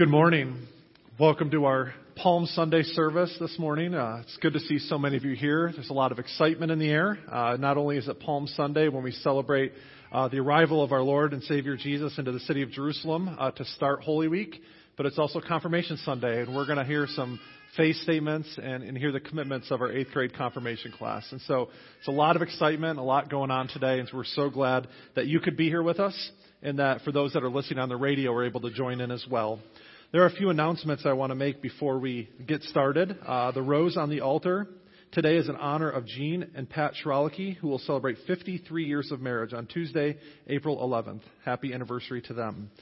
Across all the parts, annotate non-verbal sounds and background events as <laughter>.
Good morning. Welcome to our Palm Sunday service this morning. Uh, it's good to see so many of you here. There's a lot of excitement in the air. Uh, not only is it Palm Sunday when we celebrate uh, the arrival of our Lord and Savior Jesus into the city of Jerusalem uh, to start Holy Week, but it's also Confirmation Sunday, and we're going to hear some faith statements and, and hear the commitments of our eighth grade confirmation class. And so it's a lot of excitement, a lot going on today, and we're so glad that you could be here with us, and that for those that are listening on the radio are able to join in as well. There are a few announcements I want to make before we get started. Uh, the rose on the altar today is in honor of Jean and Pat Schrolicki, who will celebrate 53 years of marriage on Tuesday, April 11th. Happy anniversary to them.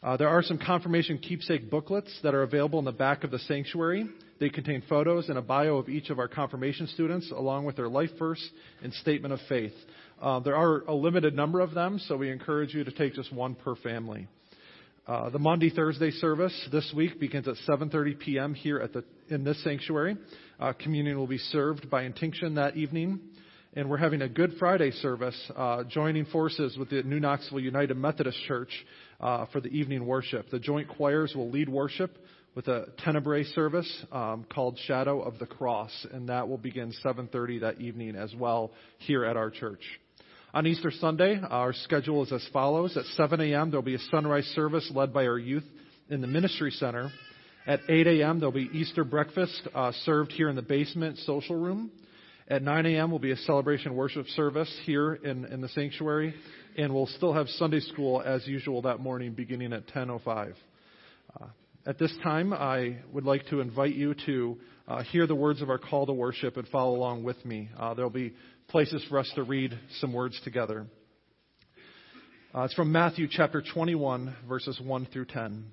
Uh, there are some confirmation keepsake booklets that are available in the back of the sanctuary. They contain photos and a bio of each of our confirmation students, along with their life verse and statement of faith. Uh, there are a limited number of them, so we encourage you to take just one per family. Uh, the Maundy Thursday service this week begins at 7:30 p.m. here at the in this sanctuary. Uh, communion will be served by intinction that evening, and we're having a Good Friday service, uh, joining forces with the New Knoxville United Methodist Church uh, for the evening worship. The joint choirs will lead worship with a tenebrae service um, called Shadow of the Cross, and that will begin 7:30 that evening as well here at our church. On Easter Sunday, our schedule is as follows. At 7 a.m., there'll be a sunrise service led by our youth in the Ministry Center. At 8 a.m., there'll be Easter breakfast uh, served here in the basement social room. At 9 a.m., will be a celebration worship service here in, in the sanctuary. And we'll still have Sunday school as usual that morning beginning at 10.05. Uh, at this time, I would like to invite you to uh, hear the words of our call to worship and follow along with me. Uh, there'll be places for us to read some words together. Uh, it's from Matthew chapter 21, verses 1 through 10.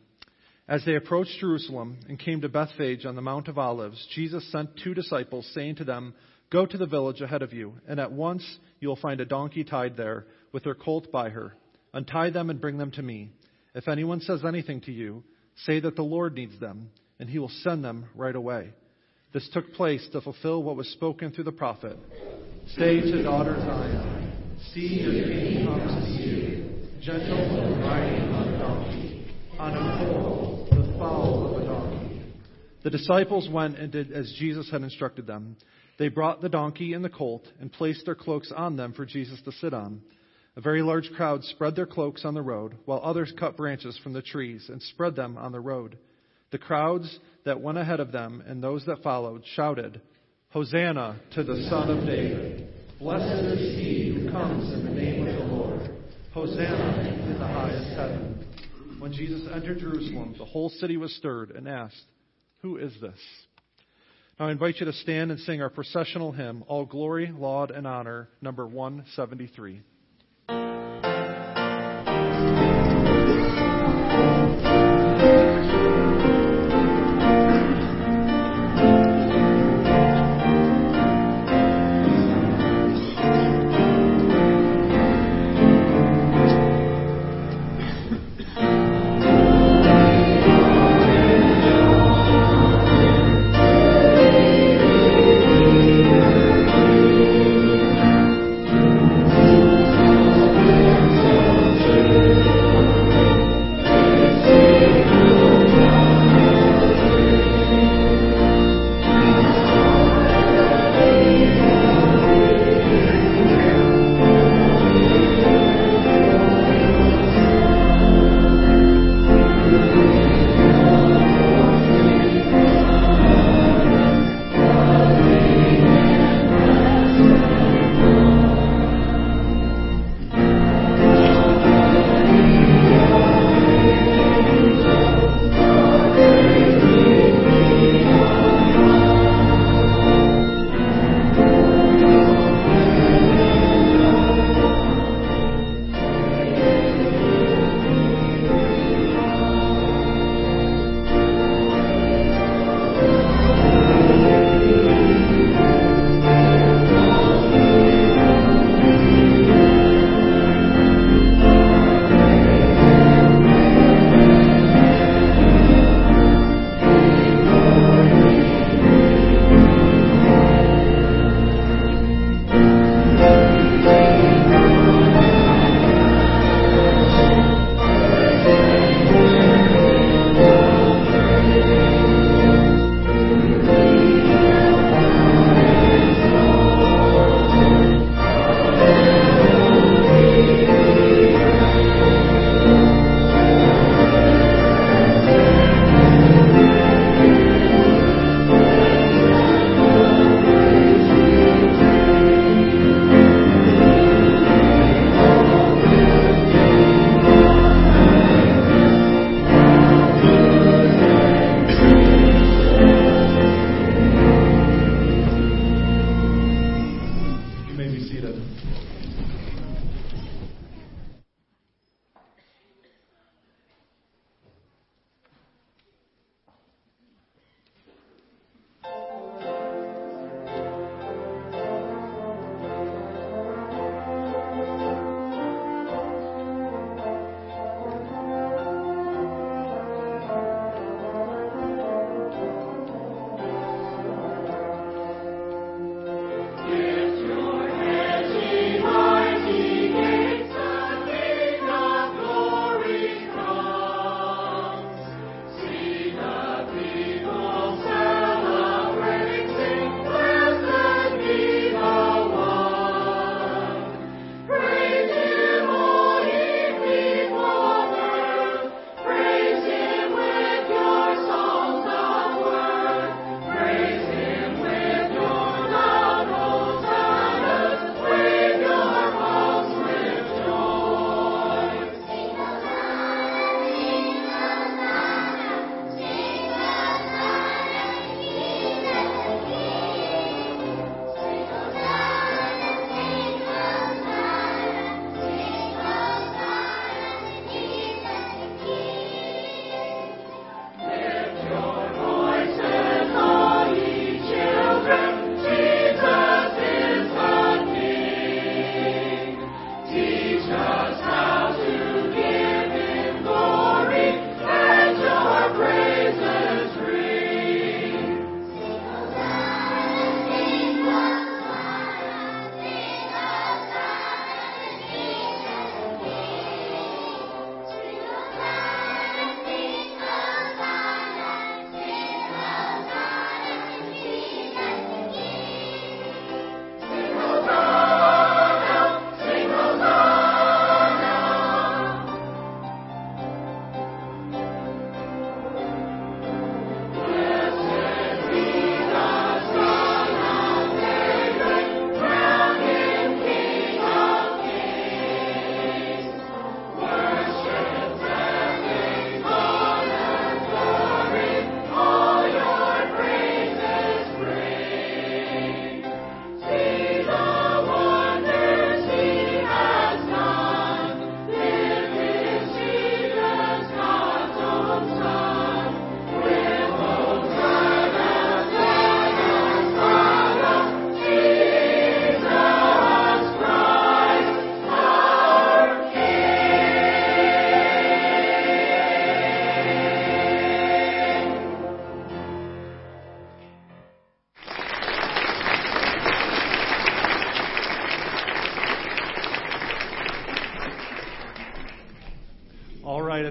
As they approached Jerusalem and came to Bethphage on the Mount of Olives, Jesus sent two disciples, saying to them, Go to the village ahead of you, and at once you will find a donkey tied there, with her colt by her. Untie them and bring them to me. If anyone says anything to you, say that the Lord needs them, and he will send them right away. This took place to fulfill what was spoken through the prophet. Say to daughter Zion, See your king comes to you, gentle and riding on a donkey, on a foal, the foal of a donkey. The disciples went and did as Jesus had instructed them. They brought the donkey and the colt and placed their cloaks on them for Jesus to sit on. A very large crowd spread their cloaks on the road, while others cut branches from the trees and spread them on the road. The crowds that went ahead of them and those that followed shouted, Hosanna to the Son of David. Blessed is he who comes in the name of the Lord. Hosanna in the highest heaven. When Jesus entered Jerusalem, the whole city was stirred and asked, Who is this? Now I invite you to stand and sing our processional hymn, All Glory, Laud, and Honor, number 173.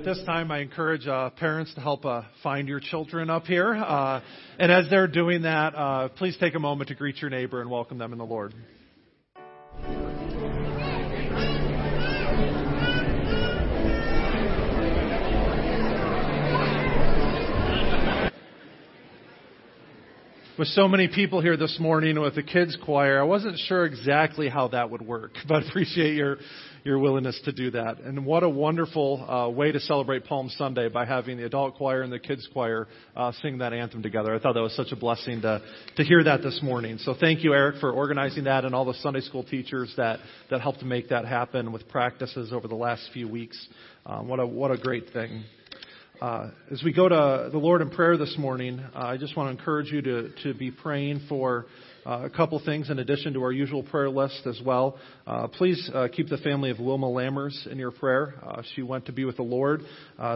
This time, I encourage uh, parents to help uh, find your children up here. Uh, and as they're doing that, uh, please take a moment to greet your neighbor and welcome them in the Lord. with so many people here this morning with the kids choir, I wasn't sure exactly how that would work, <laughs> but appreciate your your willingness to do that. And what a wonderful uh, way to celebrate Palm Sunday by having the adult choir and the kids choir uh, sing that anthem together. I thought that was such a blessing to to hear that this morning. So thank you, Eric, for organizing that, and all the Sunday school teachers that that helped make that happen with practices over the last few weeks. Um, what a what a great thing. Uh, as we go to the Lord in prayer this morning, uh, I just want to encourage you to, to be praying for uh, a couple things in addition to our usual prayer list as well. Uh, please uh, keep the family of Wilma Lammers in your prayer. Uh, she went to be with the Lord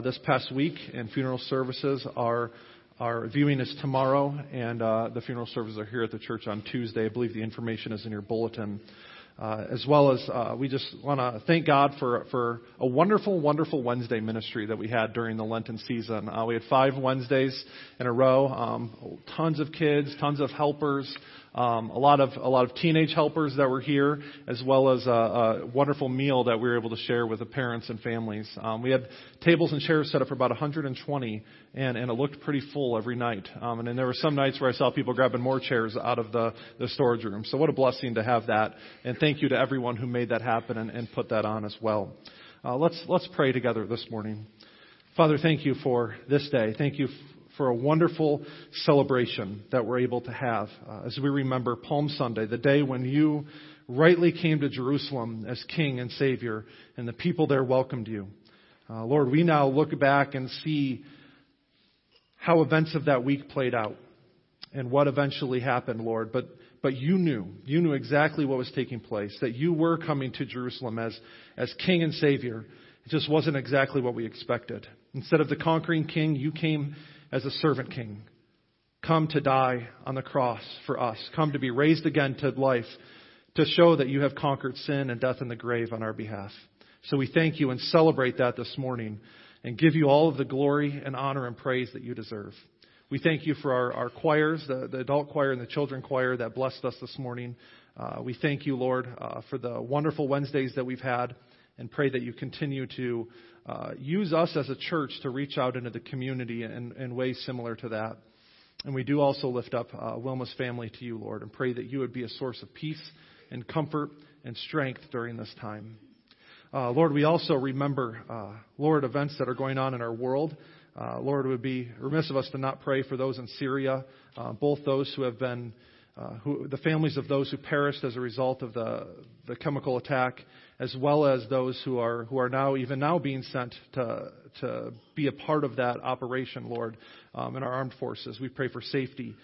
this past week, and funeral services are. Our viewing is tomorrow, and the funeral services are here at the church on Tuesday. I believe the information is in your bulletin. Uh, as well as uh, we just want to thank God for for a wonderful, wonderful Wednesday ministry that we had during the Lenten season. Uh, we had five Wednesdays in a row, um, tons of kids, tons of helpers, um, a lot of a lot of teenage helpers that were here, as well as a, a wonderful meal that we were able to share with the parents and families. Um, we had tables and chairs set up for about 120, and, and it looked pretty full every night. Um, and then there were some nights where I saw people grabbing more chairs out of the, the storage room. So what a blessing to have that, and thank you to everyone who made that happen and, and put that on as well. Uh, let's let's pray together this morning. Father, thank you for this day. Thank you for a wonderful celebration that we're able to have uh, as we remember Palm Sunday, the day when you rightly came to Jerusalem as King and Savior, and the people there welcomed you. Uh, Lord, we now look back and see how events of that week played out and what eventually happened, Lord. But but you knew, you knew exactly what was taking place, that you were coming to Jerusalem as, as King and Savior. It just wasn't exactly what we expected. Instead of the conquering king, you came as a servant king. Come to die on the cross for us. Come to be raised again to life to show that you have conquered sin and death in the grave on our behalf. So we thank you and celebrate that this morning and give you all of the glory and honor and praise that you deserve. We thank you for our, our choirs, the, the adult choir and the children choir that blessed us this morning. Uh, we thank you, Lord, uh, for the wonderful Wednesdays that we've had and pray that you continue to uh, use us as a church to reach out into the community in, in ways similar to that. And we do also lift up uh, Wilma's family to you, Lord, and pray that you would be a source of peace and comfort and strength during this time. Uh, Lord, we also remember, uh, Lord, events that are going on in our world. Uh, Lord, it would be remiss of us to not pray for those in Syria, uh, both those who have been, uh, who, the families of those who perished as a result of the, the chemical attack, as well as those who are who are now even now being sent to to be a part of that operation, Lord, um, in our armed forces. We pray for safety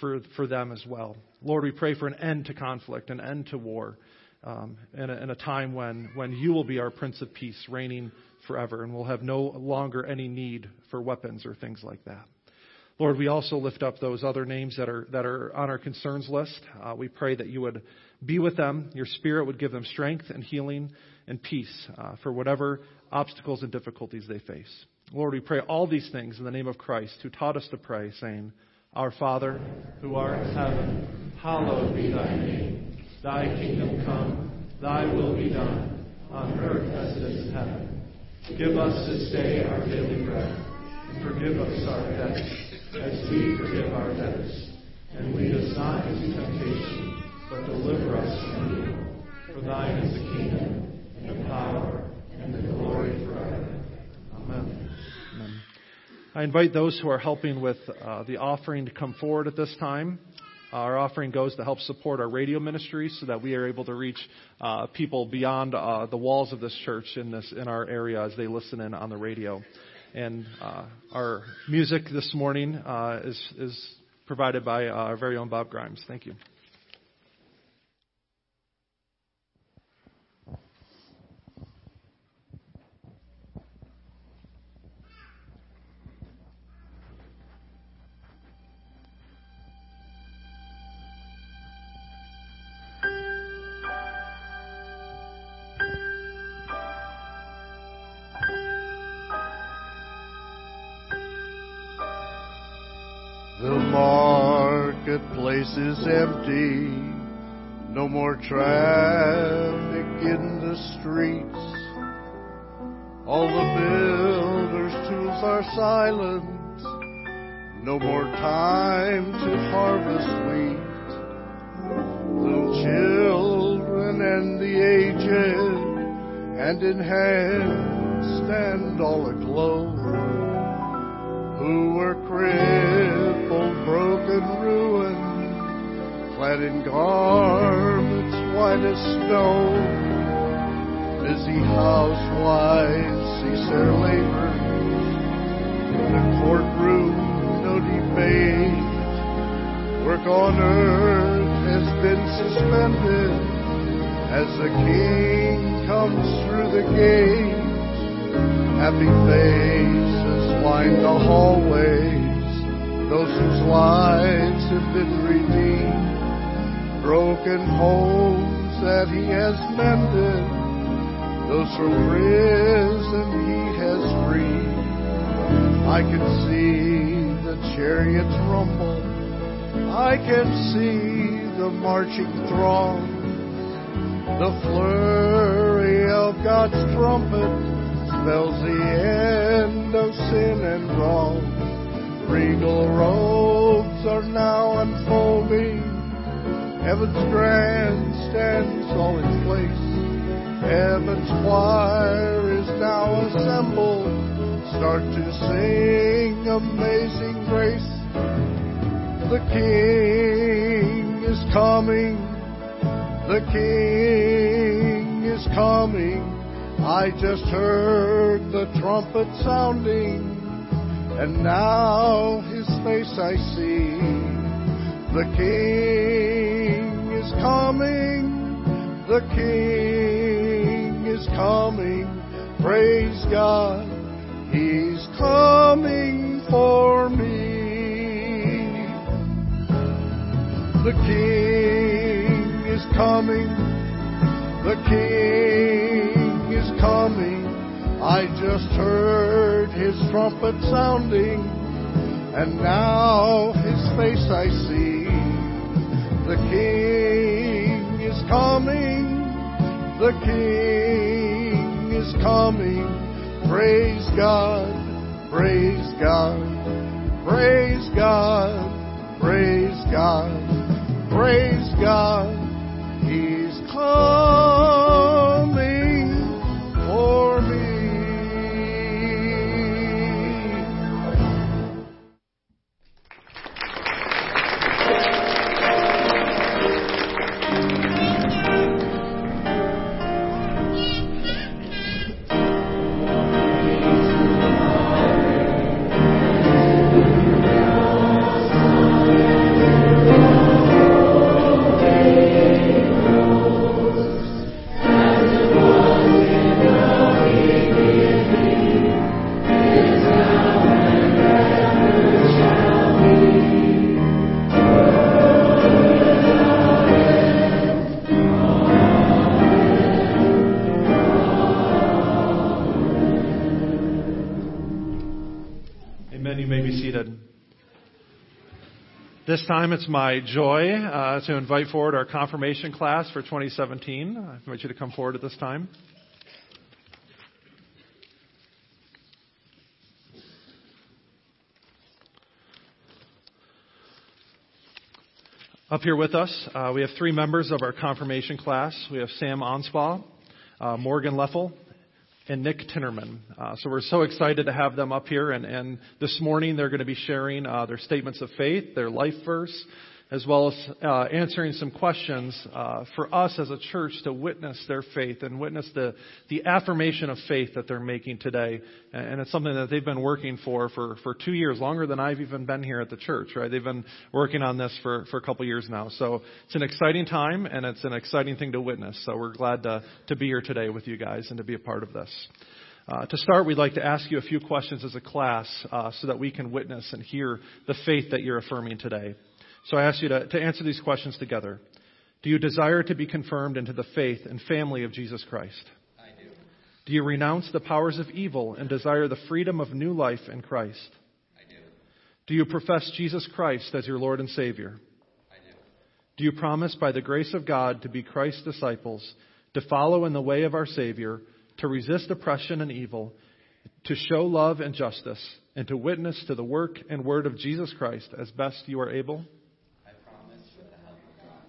for for them as well, Lord. We pray for an end to conflict, an end to war, um, in, a, a time when when You will be our Prince of Peace, reigning forever, and we'll have no longer any need for weapons or things like that. Lord, we also lift up those other names that are that are on our concerns list. Uh, we pray that You would be with them. Your Spirit would give them strength and healing and peace uh, for whatever obstacles and difficulties they face. Lord, we pray all these things in the name of Christ, who taught us to pray, saying, Our Father, who art in heaven, hallowed be thy name. Thy kingdom come, thy will be done, on earth as it is in heaven. Give us this day our daily bread, and forgive us our debts, as we forgive our debtors. And lead us not into temptation but deliver us from evil. For thine is the kingdom, and the power, and the glory forever. Amen. Amen. I invite those who are helping with uh, the offering to come forward at this time. Our offering goes to help support our radio ministry so that we are able to reach uh, people beyond uh, the walls of this church in this in our area as they listen in on the radio. And uh, our music this morning uh, is is provided by our very own Bob Grimes. Thank you. Marketplace is empty. No more traffic in the streets. All the builders' tools are silent. No more time to harvest wheat. Little children and the aged, hand in hand, stand all aglow. Who were crippled, broken, ruined, clad in garments white as snow. Busy housewives cease their labor. In the courtroom, no debate. Work on earth has been suspended as the king comes through the gate. Happy faces line the hallways, those whose lives have been redeemed. Broken homes that he has mended, those from prison he has freed. I can see the chariots rumble, I can see the marching throng. The flurry of God's trumpet spells the end of sin and wrong. Regal robes are now unfolding. Heaven's grand grandstands all in place. Heaven's choir is now assembled. Start to sing amazing grace. The King is coming. The King is coming. I just heard the trumpet sounding, and now his face I see. The King coming. The King is coming. Praise God. He's coming for me. The King is coming. The King is coming. I just heard his trumpet sounding, and now his face I see. The King is coming. The King is coming. Praise God. Praise God. Praise God. Praise God. Praise God. He's coming This time it's my joy uh, to invite forward our confirmation class for 2017. I invite you to come forward at this time. Up here with us, uh, we have three members of our confirmation class. We have Sam Anspaugh, uh, Morgan Leffel, and Nick Tinnerman. Uh, so we're so excited to have them up here. And, and this morning they're going to be sharing uh, their statements of faith, their life verse, as well as uh, answering some questions uh, for us as a church to witness their faith and witness the, the affirmation of faith that they're making today. And it's something that they've been working for, for for two years, longer than I've even been here at the church. Right? They've been working on this for for a couple years now. So it's an exciting time and it's an exciting thing to witness. So we're glad to to be here today with you guys and to be a part of this. Uh, to start, we'd like to ask you a few questions as a class uh, so that we can witness and hear the faith that you're affirming today. So I ask you to, to answer these questions together. Do you desire to be confirmed into the faith and family of Jesus Christ? I do. Do you renounce the powers of evil and desire the freedom of new life in Christ? I do. Do you profess Jesus Christ as your Lord and Savior? I do. Do you promise by the grace of God to be Christ's disciples, to follow in the way of our Savior, to resist oppression and evil, to show love and justice, and to witness to the work and word of Jesus Christ as best you are able? I promise with the help of God.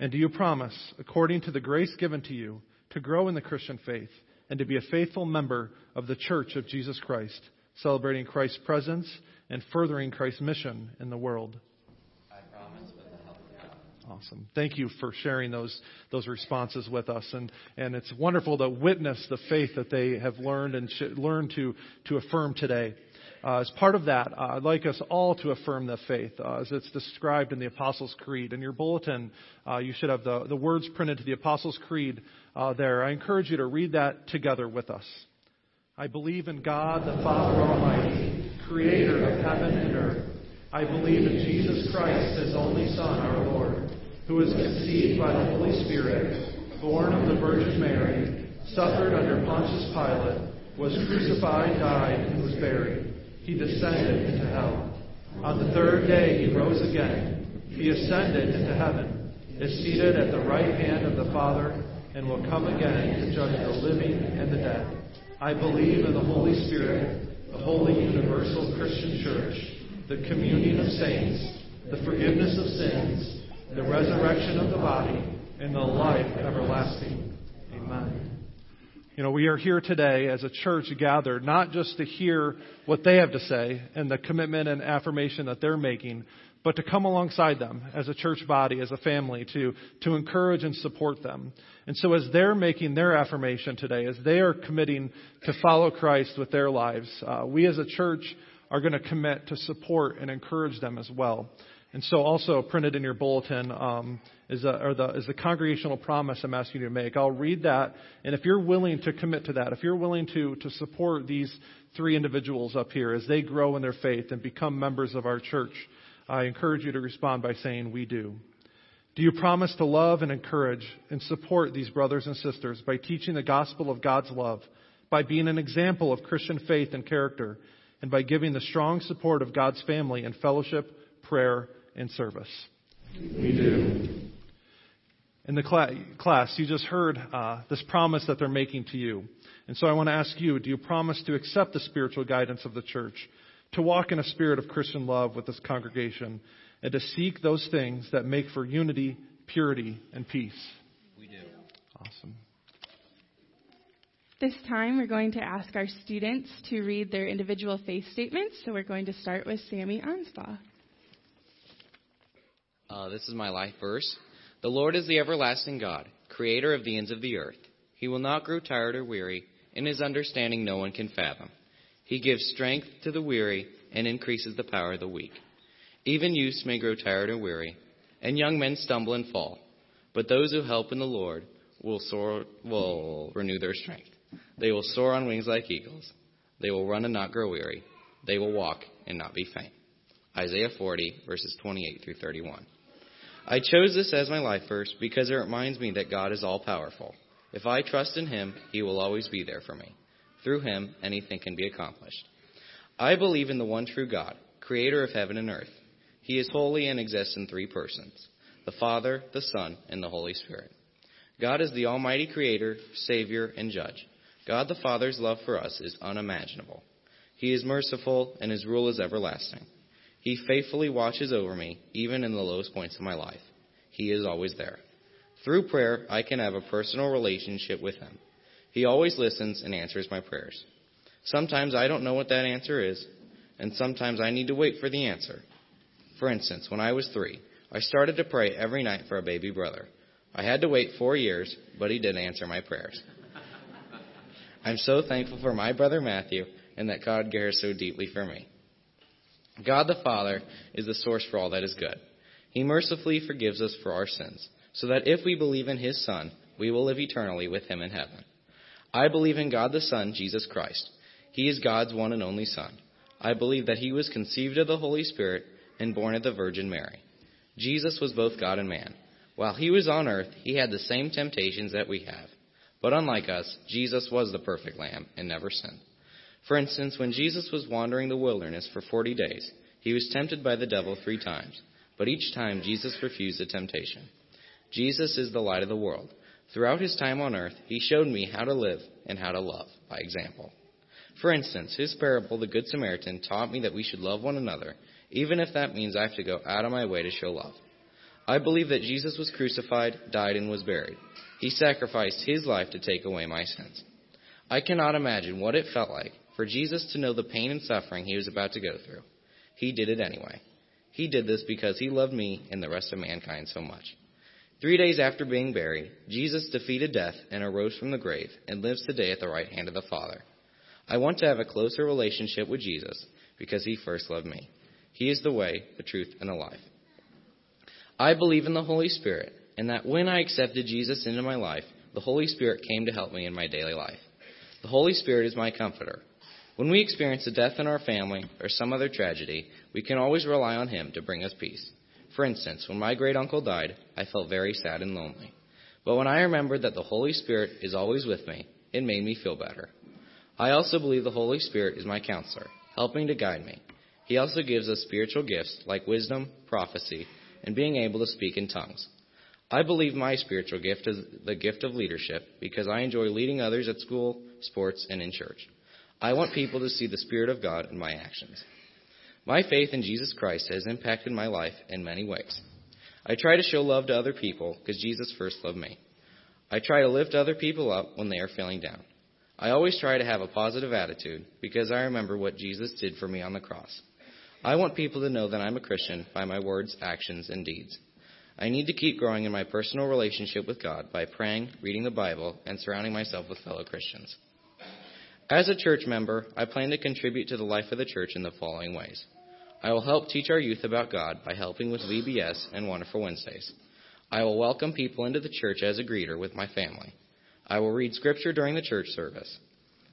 And do you promise, according to the grace given to you, to grow in the Christian faith and to be a faithful member of the Church of Jesus Christ, celebrating Christ's presence and furthering Christ's mission in the world? I promise with the help of God. Awesome. Thank you for sharing those those responses with us, and and it's wonderful to witness the faith that they have learned and sh- learned to to affirm today. Uh, as part of that, uh, I'd like us all to affirm the faith uh, as it's described in the Apostles' Creed. In your bulletin, uh, you should have the, the words printed to the Apostles' Creed uh, there. I encourage you to read that together with us. I believe in God, the Father Almighty, creator of heaven and earth. I believe in Jesus Christ, his only Son, our Lord, who was conceived by the Holy Spirit, born of the Virgin Mary, suffered under Pontius Pilate, was crucified, died, and was buried. He descended into hell. On the third day he rose again. He ascended into heaven, is seated at the right hand of the Father, and will come again to judge the living and the dead. I believe in the Holy Spirit, the holy universal Christian church, the communion of saints, the forgiveness of sins, the resurrection of the body, and the life everlasting. Amen. You know, we are here today as a church gathered not just to hear what they have to say and the commitment and affirmation that they're making, but to come alongside them as a church body, as a family, to, to encourage and support them. And so as they're making their affirmation today, as they are committing to follow Christ with their lives, uh, we as a church are going to commit to support and encourage them as well. And so also printed in your bulletin um, is, a, or the, is the congregational promise I'm asking you to make. I'll read that, and if you're willing to commit to that, if you're willing to, to support these three individuals up here as they grow in their faith and become members of our church, I encourage you to respond by saying, We do. Do you promise to love and encourage and support these brothers and sisters by teaching the gospel of God's love, by being an example of Christian faith and character, and by giving the strong support of God's family in fellowship, prayer, and service? We do. In the cla- class, you just heard uh, this promise that they're making to you. And so I want to ask you do you promise to accept the spiritual guidance of the church, to walk in a spirit of Christian love with this congregation, and to seek those things that make for unity, purity, and peace? We do. Awesome. This time, we're going to ask our students to read their individual faith statements. So we're going to start with Sammy Anspaugh. Uh, this is my life verse. The Lord is the everlasting God, creator of the ends of the earth. He will not grow tired or weary. In his understanding, no one can fathom. He gives strength to the weary and increases the power of the weak. Even youths may grow tired or weary, and young men stumble and fall. But those who help in the Lord will soar, will renew their strength. They will soar on wings like eagles. They will run and not grow weary. They will walk and not be faint. Isaiah 40, verses 28 through 31. I chose this as my life verse because it reminds me that God is all powerful. If I trust in Him, He will always be there for me. Through Him, anything can be accomplished. I believe in the one true God, creator of heaven and earth. He is holy and exists in three persons the Father, the Son, and the Holy Spirit. God is the Almighty Creator, Savior, and Judge. God the Father's love for us is unimaginable. He is merciful, and His rule is everlasting. He faithfully watches over me, even in the lowest points of my life. He is always there. Through prayer, I can have a personal relationship with Him. He always listens and answers my prayers. Sometimes I don't know what that answer is, and sometimes I need to wait for the answer. For instance, when I was three, I started to pray every night for a baby brother. I had to wait four years, but he did answer my prayers. I'm so thankful for my brother Matthew and that God cares so deeply for me. God the Father is the source for all that is good. He mercifully forgives us for our sins, so that if we believe in His Son, we will live eternally with Him in heaven. I believe in God the Son, Jesus Christ. He is God's one and only Son. I believe that He was conceived of the Holy Spirit and born of the Virgin Mary. Jesus was both God and man. While He was on earth, He had the same temptations that we have. But unlike us, Jesus was the perfect Lamb and never sinned. For instance, when Jesus was wandering the wilderness for forty days, he was tempted by the devil three times. but each time Jesus refused the temptation. Jesus is the light of the world. Throughout his time on earth, he showed me how to live and how to love by example. For instance, his parable, The Good Samaritan, taught me that we should love one another, even if that means I have to go out of my way to show love. I believe that Jesus was crucified, died, and was buried. He sacrificed his life to take away my sins. I cannot imagine what it felt like for Jesus to know the pain and suffering he was about to go through. He did it anyway. He did this because he loved me and the rest of mankind so much. Three days after being buried, Jesus defeated death and arose from the grave and lives today at the right hand of the Father. I want to have a closer relationship with Jesus because he first loved me. He is the way, the truth, and the life. I believe in the Holy Spirit and that when I accepted Jesus into my life, the Holy Spirit came to help me in my daily life. The Holy Spirit is my comforter. When we experience a death in our family or some other tragedy, we can always rely on Him to bring us peace. For instance, when my great uncle died, I felt very sad and lonely. But when I remembered that the Holy Spirit is always with me, it made me feel better. I also believe the Holy Spirit is my counselor, helping to guide me. He also gives us spiritual gifts like wisdom, prophecy, and being able to speak in tongues. I believe my spiritual gift is the gift of leadership because I enjoy leading others at school, sports, and in church. I want people to see the Spirit of God in my actions. My faith in Jesus Christ has impacted my life in many ways. I try to show love to other people because Jesus first loved me. I try to lift other people up when they are feeling down. I always try to have a positive attitude because I remember what Jesus did for me on the cross. I want people to know that I'm a Christian by my words, actions, and deeds. I need to keep growing in my personal relationship with God by praying, reading the Bible, and surrounding myself with fellow Christians. As a church member, I plan to contribute to the life of the church in the following ways. I will help teach our youth about God by helping with VBS and Wonderful Wednesdays. I will welcome people into the church as a greeter with my family. I will read scripture during the church service.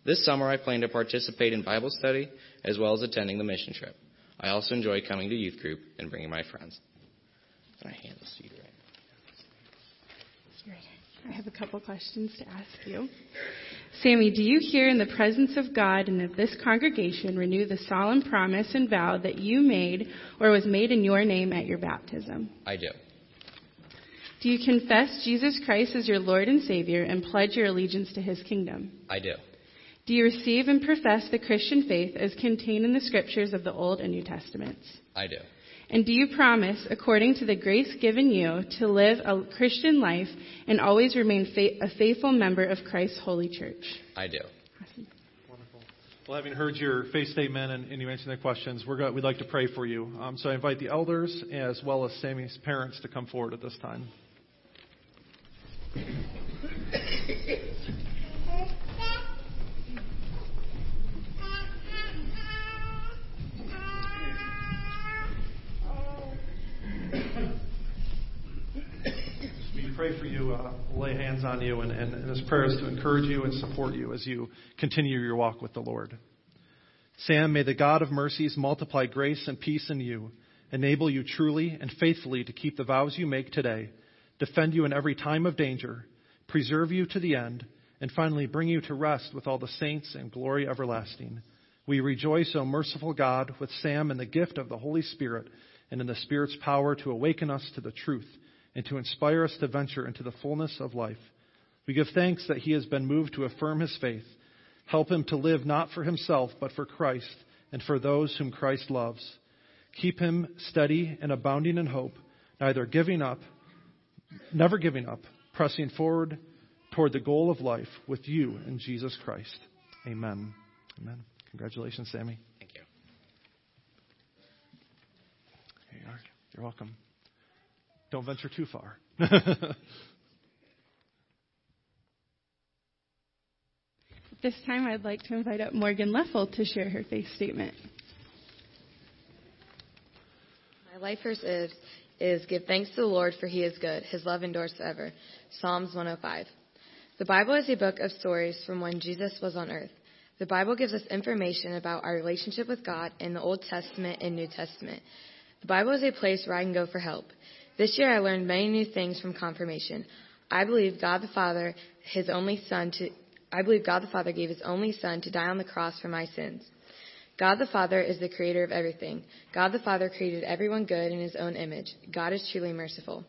This summer, I plan to participate in Bible study as well as attending the mission trip. I also enjoy coming to youth group and bringing my friends. Can I hand right? I have a couple questions to ask you. Sammy, do you here in the presence of God and of this congregation renew the solemn promise and vow that you made or was made in your name at your baptism? I do. Do you confess Jesus Christ as your Lord and Savior and pledge your allegiance to his kingdom? I do. Do you receive and profess the Christian faith as contained in the scriptures of the Old and New Testaments? I do. And do you promise, according to the grace given you, to live a Christian life and always remain fa- a faithful member of Christ's holy church? I do. Awesome. Wonderful. Well, having heard your faith statement and, and you answering the questions, we're going, we'd like to pray for you. Um, so I invite the elders as well as Sammy's parents to come forward at this time. <laughs> pray for you, uh, lay hands on you, and, and, and this prayer is to encourage you and support you as you continue your walk with the Lord. Sam, may the God of mercies multiply grace and peace in you, enable you truly and faithfully to keep the vows you make today, defend you in every time of danger, preserve you to the end, and finally bring you to rest with all the saints in glory everlasting. We rejoice, O merciful God, with Sam in the gift of the Holy Spirit and in the Spirit's power to awaken us to the truth and to inspire us to venture into the fullness of life. We give thanks that he has been moved to affirm his faith. Help him to live not for himself, but for Christ and for those whom Christ loves. Keep him steady and abounding in hope, neither giving up, never giving up, pressing forward toward the goal of life with you in Jesus Christ. Amen. Amen. Congratulations, Sammy. Thank you. Here you are. You're welcome. Don't venture too far. <laughs> This time, I'd like to invite up Morgan Leffel to share her faith statement. My life verse is, is Give thanks to the Lord, for he is good. His love endures forever. Psalms 105. The Bible is a book of stories from when Jesus was on earth. The Bible gives us information about our relationship with God in the Old Testament and New Testament. The Bible is a place where I can go for help. This year I learned many new things from confirmation. I believe God the Father, his only son to, I believe God the Father gave his only son to die on the cross for my sins. God the Father is the creator of everything. God the Father created everyone good in his own image. God is truly merciful.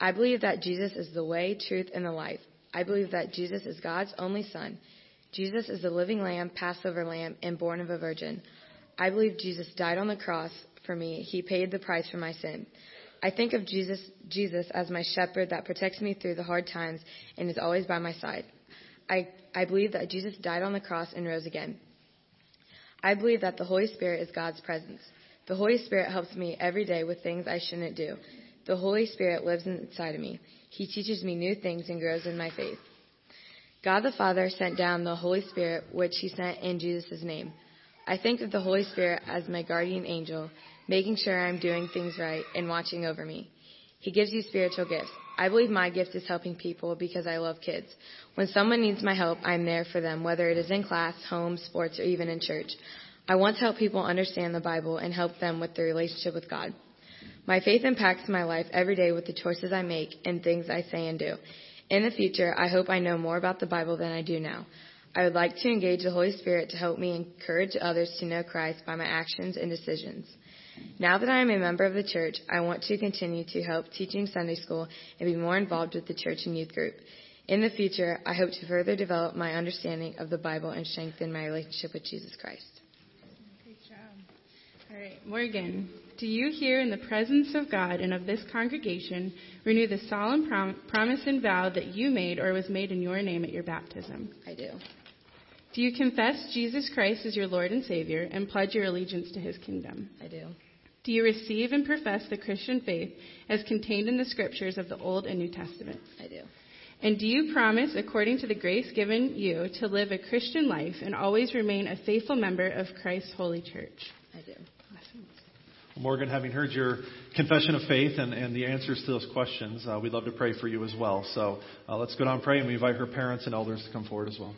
I believe that Jesus is the way, truth, and the life. I believe that Jesus is God's only Son. Jesus is the living Lamb, Passover Lamb, and born of a virgin. I believe Jesus died on the cross for me. He paid the price for my sin. I think of Jesus, Jesus as my shepherd that protects me through the hard times and is always by my side. I, I believe that Jesus died on the cross and rose again. I believe that the Holy Spirit is God's presence. The Holy Spirit helps me every day with things I shouldn't do. The Holy Spirit lives inside of me. He teaches me new things and grows in my faith. God the Father sent down the Holy Spirit, which He sent in Jesus' name. I think of the Holy Spirit as my guardian angel, making sure I'm doing things right and watching over me. He gives you spiritual gifts. I believe my gift is helping people because I love kids. When someone needs my help, I'm there for them, whether it is in class, home, sports, or even in church. I want to help people understand the Bible and help them with their relationship with God. My faith impacts my life every day with the choices I make and things I say and do. In the future, I hope I know more about the Bible than I do now. I would like to engage the Holy Spirit to help me encourage others to know Christ by my actions and decisions. Now that I am a member of the church, I want to continue to help teaching Sunday school and be more involved with the church and youth group. In the future, I hope to further develop my understanding of the Bible and strengthen my relationship with Jesus Christ. Great job. All right, Morgan, do you here in the presence of God and of this congregation renew the solemn prom- promise and vow that you made or was made in your name at your baptism? I do. Do you confess Jesus Christ as your Lord and Savior and pledge your allegiance to his kingdom? I do. Do you receive and profess the Christian faith as contained in the scriptures of the Old and New Testaments? I do. And do you promise, according to the grace given you, to live a Christian life and always remain a faithful member of Christ's holy church? I do. Awesome. Morgan, having heard your confession of faith and, and the answers to those questions, uh, we'd love to pray for you as well. So uh, let's go down and pray, and we invite her parents and elders to come forward as well.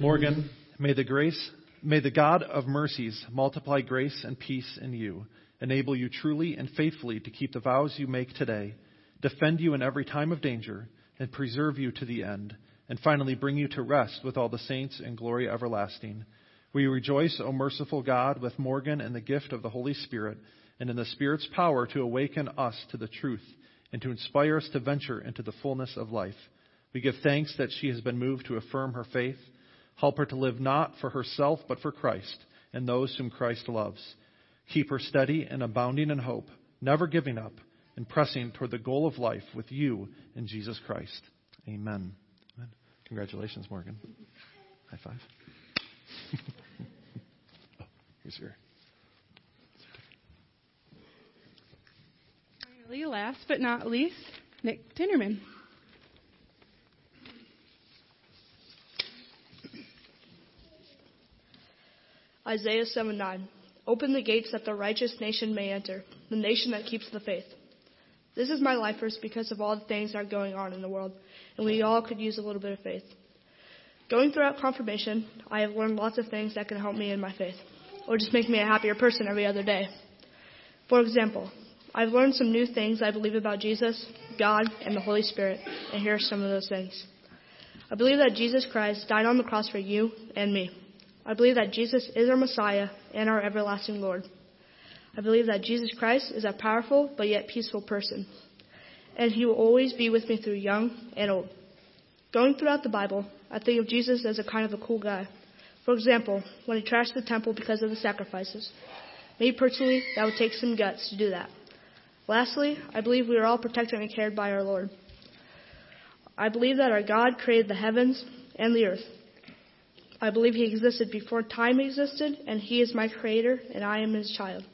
Morgan, may the grace, may the God of mercies multiply grace and peace in you, enable you truly and faithfully to keep the vows you make today, defend you in every time of danger, and preserve you to the end, and finally bring you to rest with all the saints in glory everlasting. We rejoice, O merciful God, with Morgan in the gift of the Holy Spirit, and in the Spirit's power to awaken us to the truth, and to inspire us to venture into the fullness of life. We give thanks that she has been moved to affirm her faith Help her to live not for herself, but for Christ and those whom Christ loves. Keep her steady and abounding in hope, never giving up, and pressing toward the goal of life with you in Jesus Christ. Amen. Amen. Congratulations, Morgan. High five. oh, here's your. Finally, last but not least, Nick Tinnerman. Isaiah 7 9. Open the gates that the righteous nation may enter, the nation that keeps the faith. This is my life verse because of all the things that are going on in the world, and we all could use a little bit of faith. Going throughout confirmation, I have learned lots of things that can help me in my faith, or just make me a happier person every other day. For example, I've learned some new things I believe about Jesus, God, and the Holy Spirit, and here are some of those things. I believe that Jesus Christ died on the cross for you and me. I believe that Jesus is our Messiah and our everlasting Lord. I believe that Jesus Christ is a powerful but yet peaceful person, and he will always be with me through young and old. Going throughout the Bible, I think of Jesus as a kind of a cool guy. For example, when he trashed the temple because of the sacrifices. Me personally, that would take some guts to do that. Lastly, I believe we are all protected and cared by our Lord. I believe that our God created the heavens and the earth. I believe he existed before time existed, and he is my creator, and I am his child.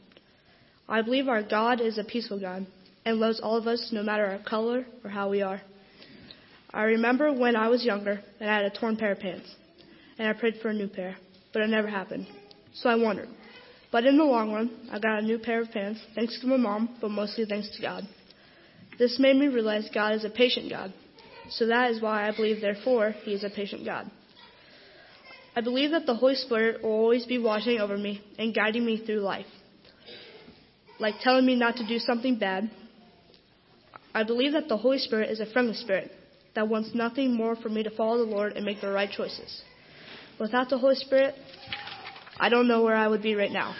I believe our God is a peaceful God and loves all of us no matter our color or how we are. I remember when I was younger and I had a torn pair of pants, and I prayed for a new pair, but it never happened. So I wondered. But in the long run, I got a new pair of pants, thanks to my mom, but mostly thanks to God. This made me realize God is a patient God. So that is why I believe, therefore, He is a patient God. I believe that the Holy Spirit will always be watching over me and guiding me through life. like telling me not to do something bad. I believe that the Holy Spirit is a friendly spirit that wants nothing more for me to follow the Lord and make the right choices. Without the Holy Spirit, I don't know where I would be right now.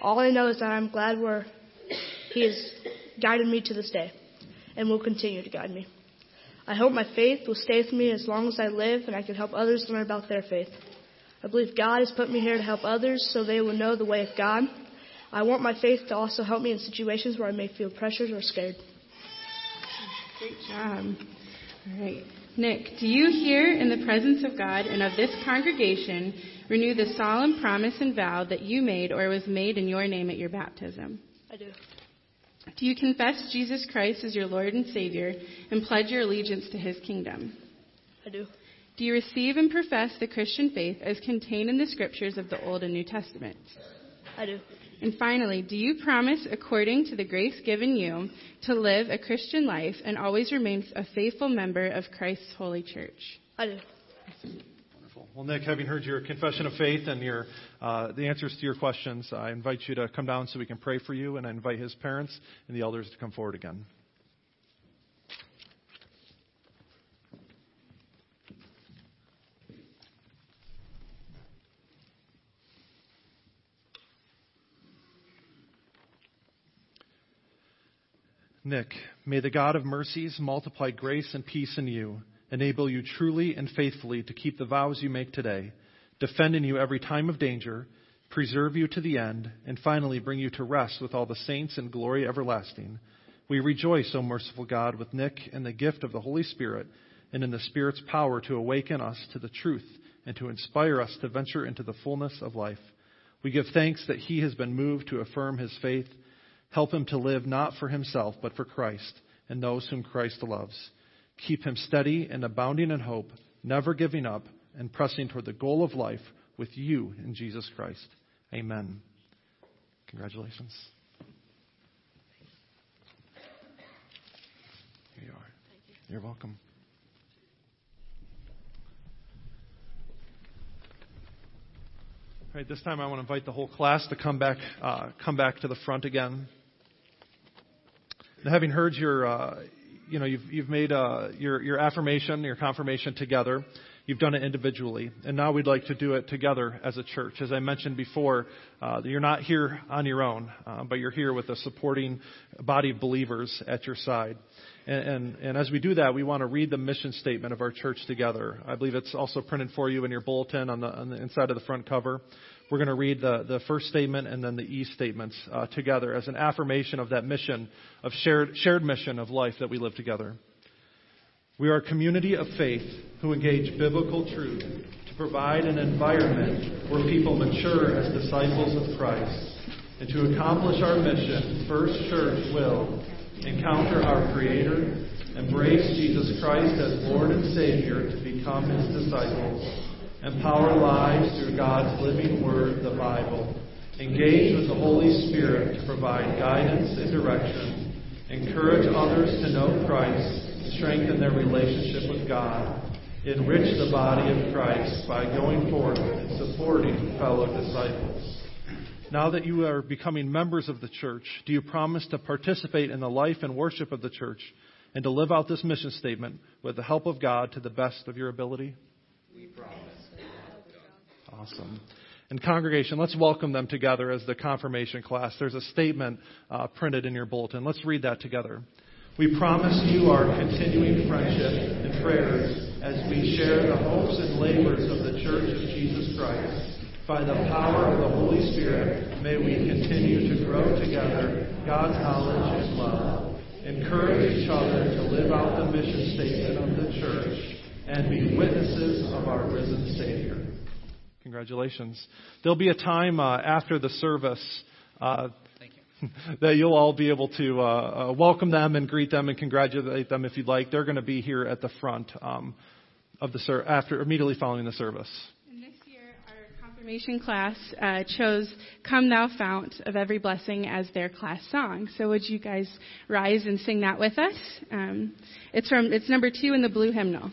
All I know is that I'm glad where He has guided me to this day and will continue to guide me. I hope my faith will stay with me as long as I live and I can help others learn about their faith. I believe God has put me here to help others so they will know the way of God. I want my faith to also help me in situations where I may feel pressured or scared. Great job. All right. Nick, do you here in the presence of God and of this congregation renew the solemn promise and vow that you made or was made in your name at your baptism? I do. Do you confess Jesus Christ as your Lord and Savior and pledge your allegiance to his kingdom? I do. Do you receive and profess the Christian faith as contained in the scriptures of the Old and New Testaments? I do. And finally, do you promise, according to the grace given you, to live a Christian life and always remain a faithful member of Christ's holy church? I do. Wonderful. Well, Nick, having heard your confession of faith and your uh, the answers to your questions, I invite you to come down so we can pray for you, and I invite his parents and the elders to come forward again. Nick, may the God of mercies multiply grace and peace in you, enable you truly and faithfully to keep the vows you make today, defend in you every time of danger, preserve you to the end, and finally bring you to rest with all the saints in glory everlasting. We rejoice, O merciful God, with Nick in the gift of the Holy Spirit and in the Spirit's power to awaken us to the truth and to inspire us to venture into the fullness of life. We give thanks that he has been moved to affirm his faith Help him to live not for himself, but for Christ and those whom Christ loves. Keep him steady and abounding in hope, never giving up, and pressing toward the goal of life with you in Jesus Christ. Amen. Congratulations. Here you are. You're welcome. All right, this time I want to invite the whole class to come back, uh, come back to the front again. Having heard your, uh, you know, you've, you've made uh, your, your affirmation, your confirmation together. You've done it individually. And now we'd like to do it together as a church. As I mentioned before, uh, you're not here on your own, uh, but you're here with a supporting body of believers at your side. And, and, and, as we do that, we want to read the mission statement of our church together. I believe it's also printed for you in your bulletin on the, on the inside of the front cover. We're going to read the, the first statement and then the E statements uh, together as an affirmation of that mission, of shared, shared mission of life that we live together. We are a community of faith who engage biblical truth to provide an environment where people mature as disciples of Christ. And to accomplish our mission, First Church will encounter our Creator, embrace Jesus Christ as Lord and Savior to become His disciples empower lives through God's living word, the Bible, engage with the Holy Spirit to provide guidance and direction, encourage others to know Christ, strengthen their relationship with God, enrich the body of Christ by going forth and supporting fellow disciples. Now that you are becoming members of the church, do you promise to participate in the life and worship of the church and to live out this mission statement with the help of God to the best of your ability? We promise. Awesome. And congregation, let's welcome them together as the confirmation class. There's a statement uh, printed in your bulletin. Let's read that together. We promise you our continuing friendship and prayers as we share the hopes and labors of the Church of Jesus Christ. By the power of the Holy Spirit, may we continue to grow together God's knowledge and love. Encourage each other to live out the mission statement of the church and be witnesses of our risen Savior. Congratulations. There'll be a time uh, after the service uh, you. <laughs> that you'll all be able to uh, uh, welcome them and greet them and congratulate them if you'd like. They're going to be here at the front um, of the ser- after immediately following the service. And this year, our confirmation class uh, chose "Come Thou Fount of Every Blessing" as their class song. So would you guys rise and sing that with us? Um, it's from it's number two in the blue hymnal.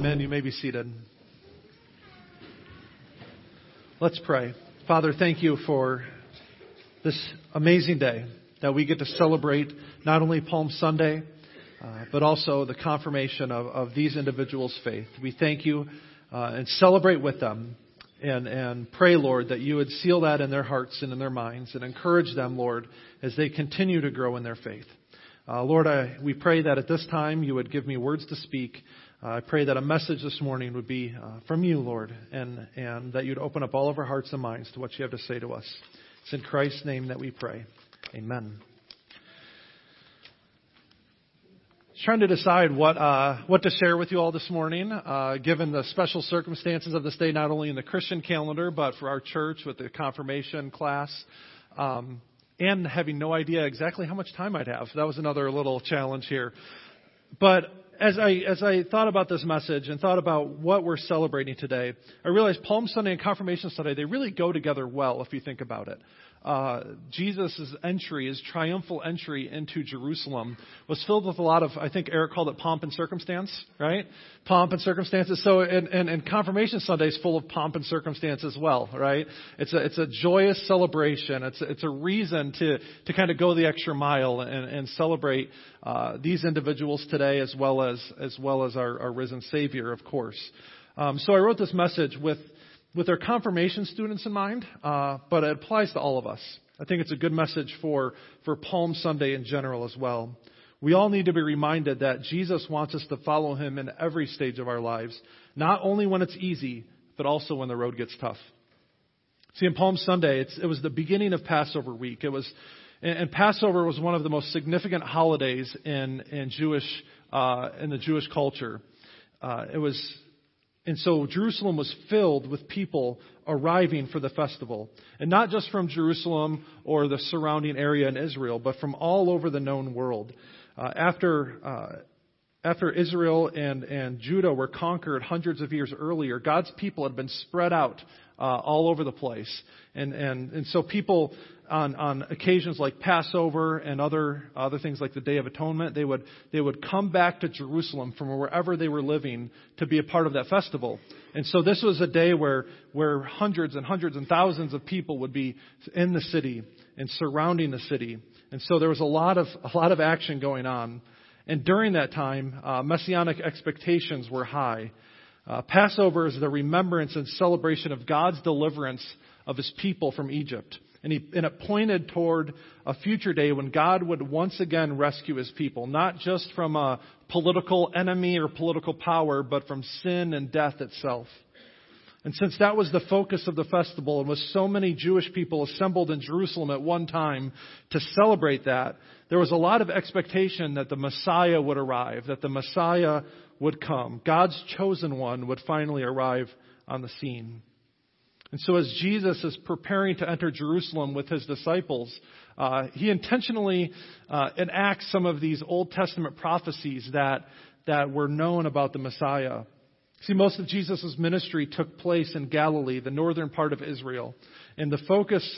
Amen. You may be seated. Let's pray. Father, thank you for this amazing day that we get to celebrate not only Palm Sunday, uh, but also the confirmation of, of, these individuals' faith. We thank you uh, and celebrate with them and, and pray, Lord, that you would seal that in their hearts and in their minds and encourage them, Lord, as they continue to grow in their faith. Uh, Lord, I, we pray that at this time you would give me words to speak. Uh, I pray that a message this morning would be uh, from you, Lord, and, and that you'd open up all of our hearts and minds to what you have to say to us. It's in Christ's name that we pray. Amen. trying to decide what uh, what to share with you all this morning, uh, given the special circumstances of this day, not only in the Christian calendar but for our church with the confirmation class, um, and having no idea exactly how much time I'd have. That was another little challenge here. But as I as I thought about this message and thought about what we're celebrating today, I realized Palm Sunday and Confirmation Sunday they really go together well if you think about it uh, Jesus' entry, his triumphal entry into Jerusalem, was filled with a lot of, I think Eric called it pomp and circumstance, right? Pomp and circumstances. So, and, and, and Confirmation Sunday is full of pomp and circumstance as well, right? It's a, it's a joyous celebration. It's a, it's a reason to, to kind of go the extra mile and, and celebrate uh, these individuals today as well as, as well as our, our risen Savior, of course. Um, so I wrote this message with with our confirmation students in mind, uh, but it applies to all of us. I think it's a good message for, for Palm Sunday in general as well. We all need to be reminded that Jesus wants us to follow him in every stage of our lives, not only when it's easy, but also when the road gets tough. See, in Palm Sunday, it was the beginning of Passover week. It was, and Passover was one of the most significant holidays in in Jewish uh, in the Jewish culture. Uh, it was and so Jerusalem was filled with people arriving for the festival. And not just from Jerusalem or the surrounding area in Israel, but from all over the known world. Uh, after, uh, after Israel and, and Judah were conquered hundreds of years earlier, God's people had been spread out uh, all over the place. And, and, and so people on, on occasions like Passover and other, other things like the Day of Atonement, they would, they would come back to Jerusalem from wherever they were living to be a part of that festival. And so this was a day where, where hundreds and hundreds and thousands of people would be in the city and surrounding the city. And so there was a lot of, a lot of action going on. And during that time, uh, messianic expectations were high. Uh, Passover is the remembrance and celebration of God's deliverance of his people from Egypt. And, he, and it pointed toward a future day when God would once again rescue his people, not just from a political enemy or political power, but from sin and death itself. And since that was the focus of the festival, and with so many Jewish people assembled in Jerusalem at one time to celebrate that, there was a lot of expectation that the Messiah would arrive, that the Messiah would come. God's chosen one would finally arrive on the scene. And so, as Jesus is preparing to enter Jerusalem with his disciples, uh, he intentionally uh, enacts some of these Old Testament prophecies that, that were known about the Messiah. See, most of Jesus' ministry took place in Galilee, the northern part of Israel. And the focus,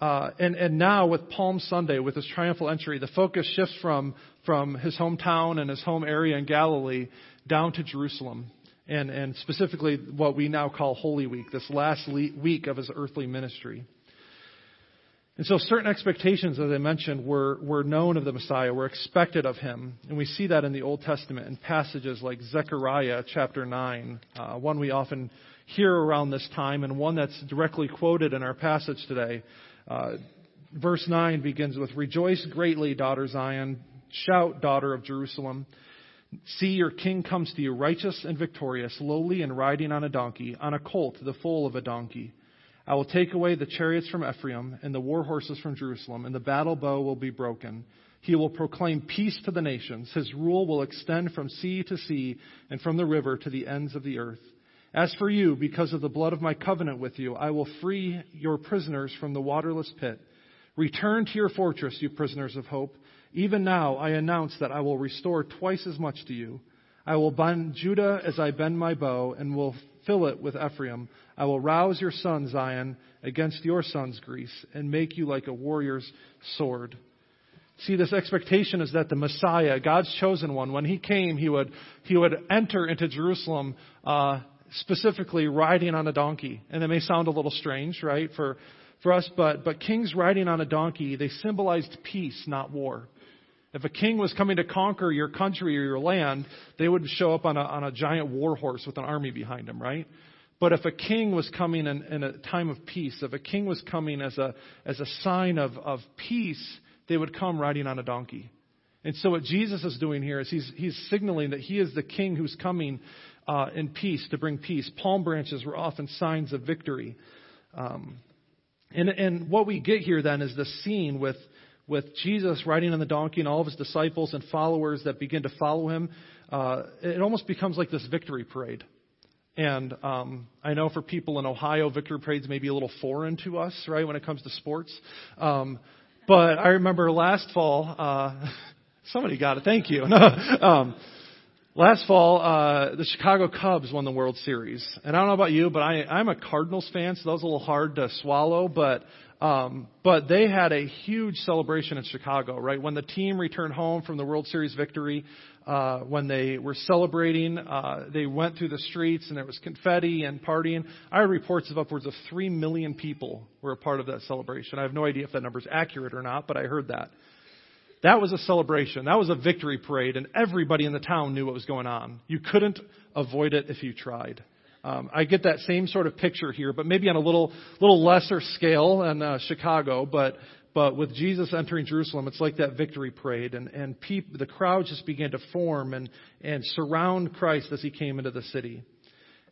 uh, and, and now with Palm Sunday, with his triumphal entry, the focus shifts from, from his hometown and his home area in Galilee down to Jerusalem and, and specifically what we now call Holy Week, this last week of his earthly ministry. And so certain expectations, as I mentioned, were, were known of the Messiah, were expected of him. And we see that in the Old Testament in passages like Zechariah chapter 9, uh, one we often hear around this time, and one that's directly quoted in our passage today. Uh, verse 9 begins with Rejoice greatly, daughter Zion. Shout, daughter of Jerusalem. See, your king comes to you, righteous and victorious, lowly and riding on a donkey, on a colt, the foal of a donkey. I will take away the chariots from Ephraim and the war horses from Jerusalem, and the battle bow will be broken. He will proclaim peace to the nations. His rule will extend from sea to sea and from the river to the ends of the earth. As for you, because of the blood of my covenant with you, I will free your prisoners from the waterless pit. Return to your fortress, you prisoners of hope. Even now I announce that I will restore twice as much to you. I will bend Judah as I bend my bow, and will fill it with Ephraim. I will rouse your son, Zion, against your son's Greece, and make you like a warrior's sword. See, this expectation is that the Messiah, God's chosen one, when he came, he would, he would enter into Jerusalem, uh, specifically riding on a donkey. And that may sound a little strange, right, for, for us, but, but kings riding on a donkey, they symbolized peace, not war. If a king was coming to conquer your country or your land, they would show up on a, on a giant war horse with an army behind him, right? But if a king was coming in, in a time of peace, if a king was coming as a, as a sign of, of peace, they would come riding on a donkey. And so what Jesus is doing here is he's, he's signaling that he is the king who's coming uh, in peace to bring peace. Palm branches were often signs of victory. Um, and, and what we get here then is the scene with, with Jesus riding on the donkey and all of his disciples and followers that begin to follow him. Uh, it almost becomes like this victory parade. And um, I know for people in Ohio, victory parades may be a little foreign to us, right, when it comes to sports. Um, but I remember last fall, uh, <laughs> somebody got it. Thank you. <laughs> um, last fall, uh, the Chicago Cubs won the World Series, and I don't know about you, but I, I'm a Cardinals fan, so that was a little hard to swallow. But um, but they had a huge celebration in Chicago, right? When the team returned home from the World Series victory, uh, when they were celebrating, uh, they went through the streets and there was confetti and partying. I heard reports of upwards of three million people were a part of that celebration. I have no idea if that number is accurate or not, but I heard that. That was a celebration. That was a victory parade, and everybody in the town knew what was going on. You couldn't avoid it if you tried. Um, I get that same sort of picture here, but maybe on a little little lesser scale in uh, Chicago. But but with Jesus entering Jerusalem, it's like that victory parade, and and peop, the crowd just began to form and and surround Christ as he came into the city.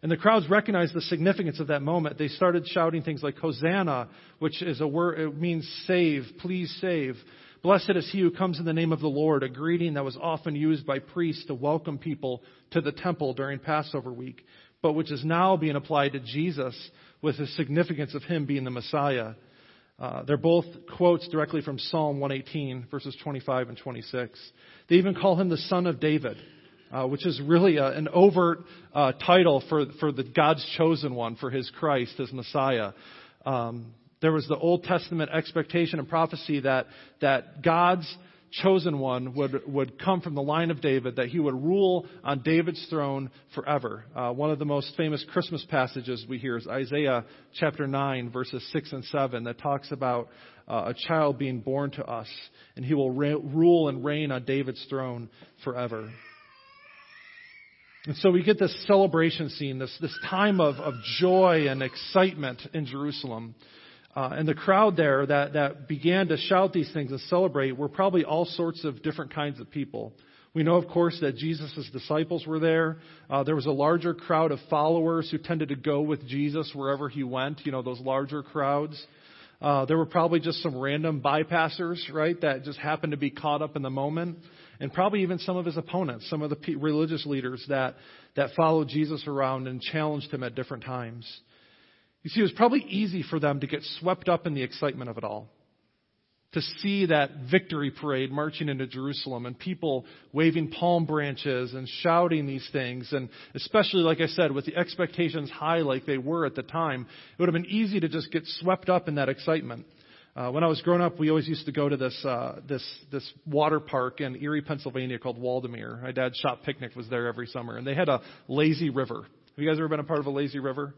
And the crowds recognized the significance of that moment. They started shouting things like Hosanna, which is a word, it means save, please save. Blessed is he who comes in the name of the Lord, a greeting that was often used by priests to welcome people to the temple during Passover week but which is now being applied to Jesus with the significance of him being the Messiah. Uh, they're both quotes directly from Psalm 118, verses 25 and 26. They even call him the Son of David, uh, which is really a, an overt uh, title for, for the God's chosen one, for his Christ, his Messiah. Um, there was the Old Testament expectation and prophecy that, that God's chosen one would, would come from the line of David, that he would rule on David's throne forever. Uh, one of the most famous Christmas passages we hear is Isaiah chapter 9, verses 6 and 7, that talks about uh, a child being born to us, and he will re- rule and reign on David's throne forever. And so we get this celebration scene, this, this time of, of joy and excitement in Jerusalem. Uh, and the crowd there that, that began to shout these things and celebrate were probably all sorts of different kinds of people. We know, of course, that Jesus' disciples were there. Uh, there was a larger crowd of followers who tended to go with Jesus wherever he went, you know, those larger crowds. Uh, there were probably just some random bypassers, right, that just happened to be caught up in the moment. And probably even some of his opponents, some of the religious leaders that, that followed Jesus around and challenged him at different times. You see, it was probably easy for them to get swept up in the excitement of it all. To see that victory parade marching into Jerusalem and people waving palm branches and shouting these things, and especially, like I said, with the expectations high like they were at the time, it would have been easy to just get swept up in that excitement. Uh, when I was growing up, we always used to go to this uh, this this water park in Erie, Pennsylvania called Waldameer. My dad's shop picnic was there every summer, and they had a lazy river. Have you guys ever been a part of a lazy river?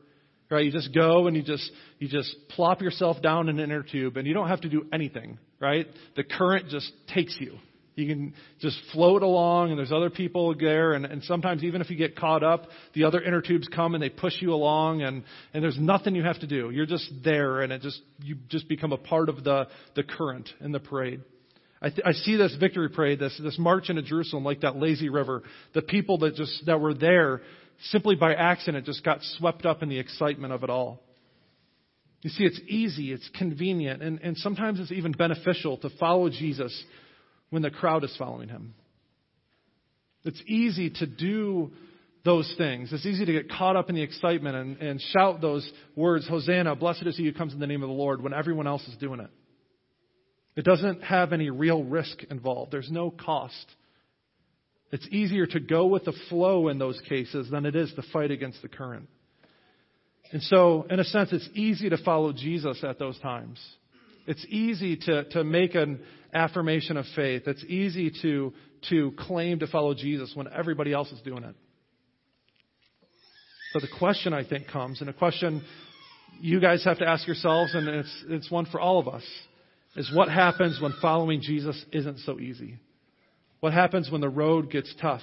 Right? You just go and you just you just plop yourself down in an inner tube and you don't have to do anything, right? The current just takes you. You can just float along and there's other people there and, and sometimes even if you get caught up, the other inner tubes come and they push you along and, and there's nothing you have to do. You're just there and it just you just become a part of the, the current in the parade. I, th- I see this victory parade, this, this march into Jerusalem like that lazy river. The people that just, that were there simply by accident just got swept up in the excitement of it all. You see, it's easy, it's convenient, and, and sometimes it's even beneficial to follow Jesus when the crowd is following him. It's easy to do those things. It's easy to get caught up in the excitement and, and shout those words, Hosanna, blessed is he who comes in the name of the Lord, when everyone else is doing it. It doesn't have any real risk involved. There's no cost. It's easier to go with the flow in those cases than it is to fight against the current. And so, in a sense, it's easy to follow Jesus at those times. It's easy to, to make an affirmation of faith. It's easy to, to claim to follow Jesus when everybody else is doing it. So the question, I think, comes, and a question you guys have to ask yourselves, and it's, it's one for all of us, is what happens when following Jesus isn't so easy? What happens when the road gets tough?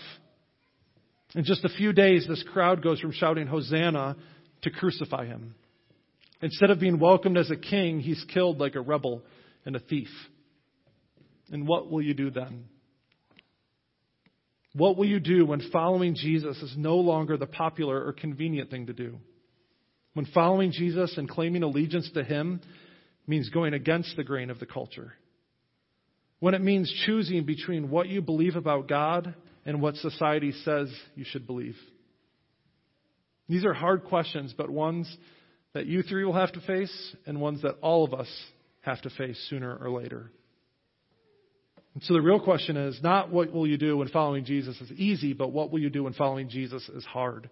In just a few days, this crowd goes from shouting Hosanna to crucify him. Instead of being welcomed as a king, he's killed like a rebel and a thief. And what will you do then? What will you do when following Jesus is no longer the popular or convenient thing to do? When following Jesus and claiming allegiance to Him means going against the grain of the culture. When it means choosing between what you believe about God and what society says you should believe. These are hard questions, but ones that you three will have to face and ones that all of us have to face sooner or later. And so the real question is not what will you do when following Jesus is easy, but what will you do when following Jesus is hard.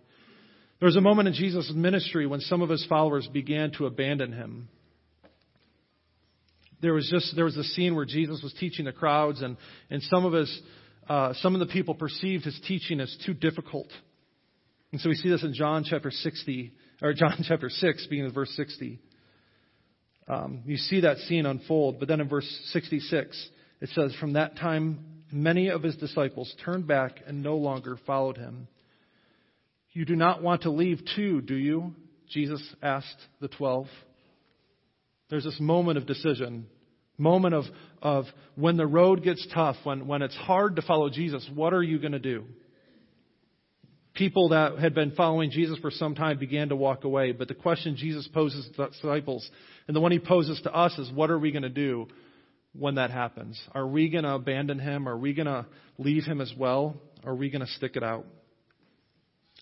There was a moment in Jesus' ministry when some of his followers began to abandon him. There was just there was a scene where Jesus was teaching the crowds, and and some of his uh, some of the people perceived his teaching as too difficult. And so we see this in John chapter 60 or John <laughs> chapter 6, beginning in verse 60. Um, you see that scene unfold, but then in verse 66, it says, From that time, many of his disciples turned back and no longer followed him. You do not want to leave too, do you? Jesus asked the twelve. There's this moment of decision, moment of, of when the road gets tough, when, when it's hard to follow Jesus, what are you going to do? People that had been following Jesus for some time began to walk away, but the question Jesus poses to the disciples, and the one he poses to us, is what are we going to do when that happens? Are we going to abandon him? Are we going to leave him as well? Are we going to stick it out?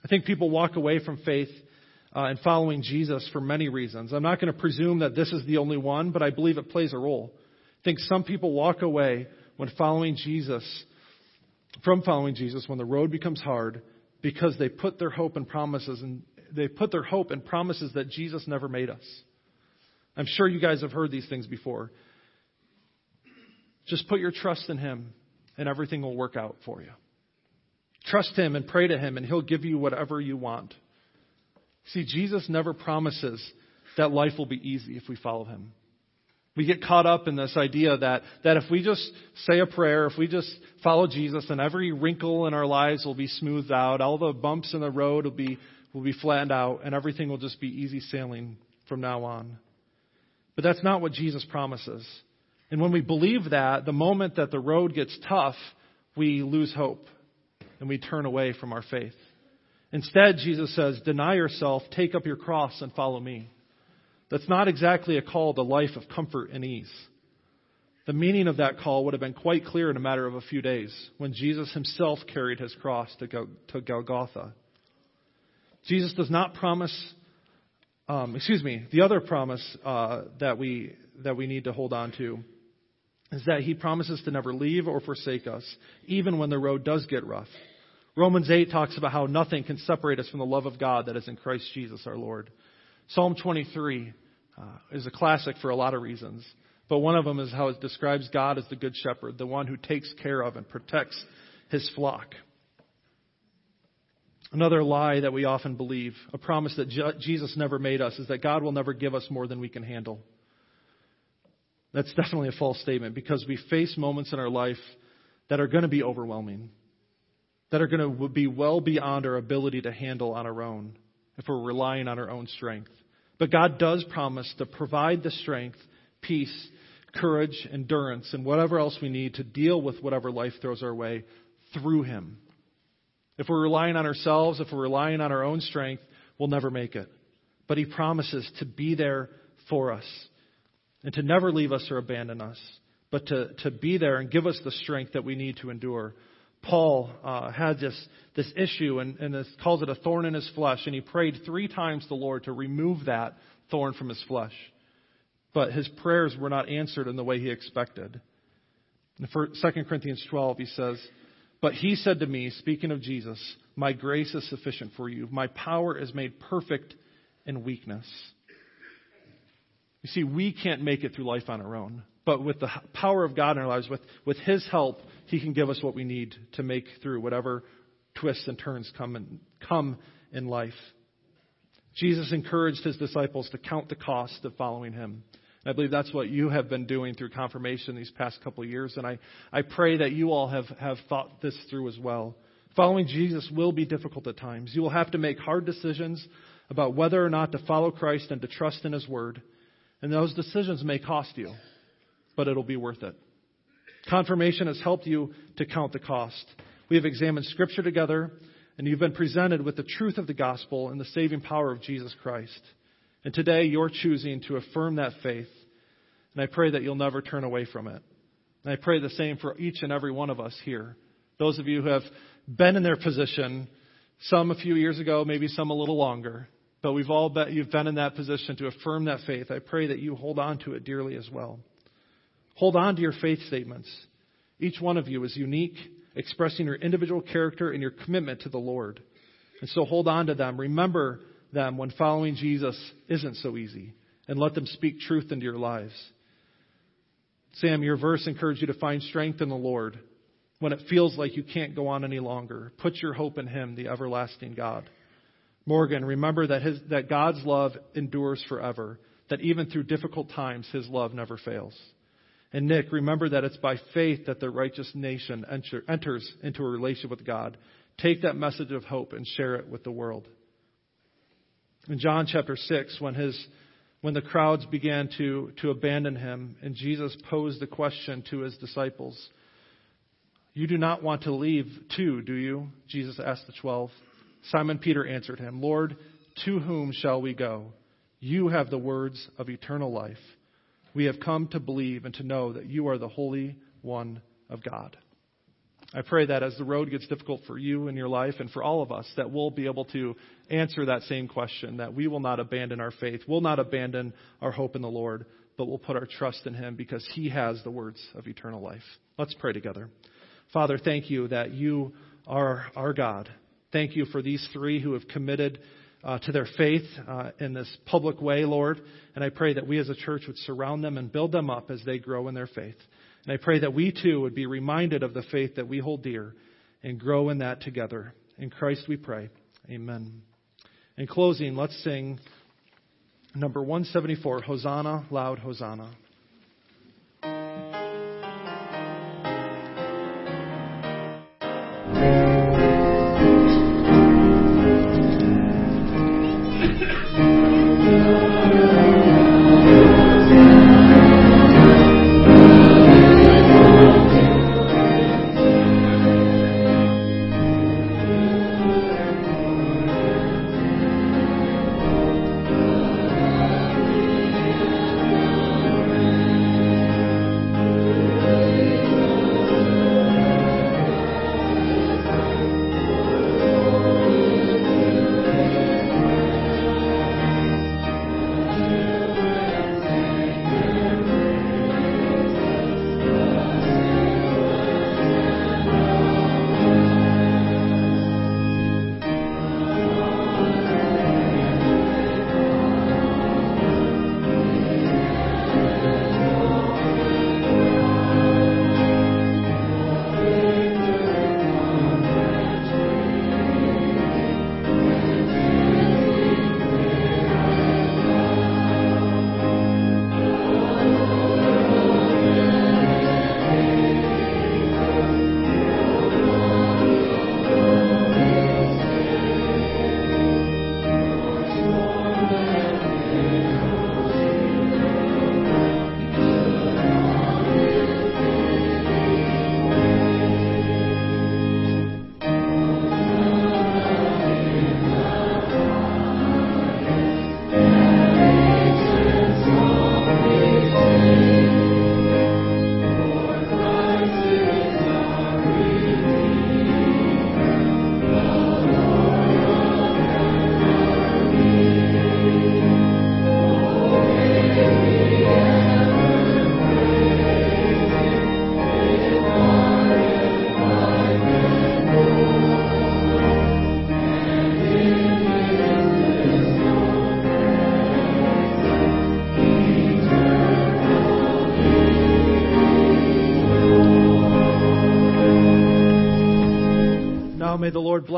I think people walk away from faith uh, and following Jesus for many reasons. I'm not going to presume that this is the only one, but I believe it plays a role. Think some people walk away when following Jesus, from following Jesus, when the road becomes hard, because they put their hope and promises and they put their hope in promises that Jesus never made us. I'm sure you guys have heard these things before. Just put your trust in Him, and everything will work out for you. Trust Him and pray to Him, and He'll give you whatever you want. See, Jesus never promises that life will be easy if we follow Him. We get caught up in this idea that, that if we just say a prayer, if we just follow Jesus, then every wrinkle in our lives will be smoothed out, all the bumps in the road will be, will be flattened out, and everything will just be easy sailing from now on. But that's not what Jesus promises. And when we believe that, the moment that the road gets tough, we lose hope and we turn away from our faith. Instead, Jesus says, Deny yourself, take up your cross, and follow me. That's not exactly a call to life of comfort and ease. The meaning of that call would have been quite clear in a matter of a few days when Jesus himself carried his cross to, Go- to Golgotha. Jesus does not promise, um, excuse me, the other promise uh, that, we, that we need to hold on to is that he promises to never leave or forsake us, even when the road does get rough. Romans 8 talks about how nothing can separate us from the love of God that is in Christ Jesus our Lord. Psalm 23 uh, is a classic for a lot of reasons, but one of them is how it describes God as the good shepherd, the one who takes care of and protects his flock. Another lie that we often believe, a promise that Jesus never made us, is that God will never give us more than we can handle. That's definitely a false statement because we face moments in our life that are going to be overwhelming, that are going to be well beyond our ability to handle on our own if we're relying on our own strength. But God does promise to provide the strength, peace, courage, endurance, and whatever else we need to deal with whatever life throws our way through Him. If we're relying on ourselves, if we're relying on our own strength, we'll never make it. But He promises to be there for us and to never leave us or abandon us, but to, to be there and give us the strength that we need to endure. Paul uh, had this, this issue and, and this, calls it a thorn in his flesh, and he prayed three times the Lord to remove that thorn from his flesh. But his prayers were not answered in the way he expected. In 2 Corinthians 12, he says, But he said to me, speaking of Jesus, My grace is sufficient for you. My power is made perfect in weakness. You see, we can't make it through life on our own. But with the power of God in our lives, with, with His help, He can give us what we need to make through whatever twists and turns come in, come in life. Jesus encouraged His disciples to count the cost of following Him. And I believe that's what you have been doing through confirmation these past couple of years. And I, I pray that you all have, have thought this through as well. Following Jesus will be difficult at times. You will have to make hard decisions about whether or not to follow Christ and to trust in His Word. And those decisions may cost you, but it'll be worth it. Confirmation has helped you to count the cost. We have examined Scripture together, and you've been presented with the truth of the gospel and the saving power of Jesus Christ. And today you're choosing to affirm that faith. And I pray that you'll never turn away from it. And I pray the same for each and every one of us here. Those of you who have been in their position, some a few years ago, maybe some a little longer, but we've all you've been in that position to affirm that faith. I pray that you hold on to it dearly as well. Hold on to your faith statements. Each one of you is unique, expressing your individual character and your commitment to the Lord. And so hold on to them. Remember them when following Jesus isn't so easy, and let them speak truth into your lives. Sam, your verse encouraged you to find strength in the Lord when it feels like you can't go on any longer. Put your hope in Him, the everlasting God. Morgan, remember that, his, that God's love endures forever, that even through difficult times, His love never fails. And Nick, remember that it's by faith that the righteous nation enter, enters into a relationship with God. Take that message of hope and share it with the world. In John chapter 6, when, his, when the crowds began to, to abandon him, and Jesus posed the question to his disciples, You do not want to leave too, do you? Jesus asked the twelve. Simon Peter answered him, Lord, to whom shall we go? You have the words of eternal life. We have come to believe and to know that you are the Holy One of God. I pray that as the road gets difficult for you in your life and for all of us, that we'll be able to answer that same question, that we will not abandon our faith, we'll not abandon our hope in the Lord, but we'll put our trust in Him because He has the words of eternal life. Let's pray together. Father, thank you that you are our God. Thank you for these three who have committed uh, to their faith uh, in this public way, Lord. And I pray that we as a church would surround them and build them up as they grow in their faith. And I pray that we too would be reminded of the faith that we hold dear and grow in that together. In Christ we pray. Amen. In closing, let's sing number 174, Hosanna, loud Hosanna.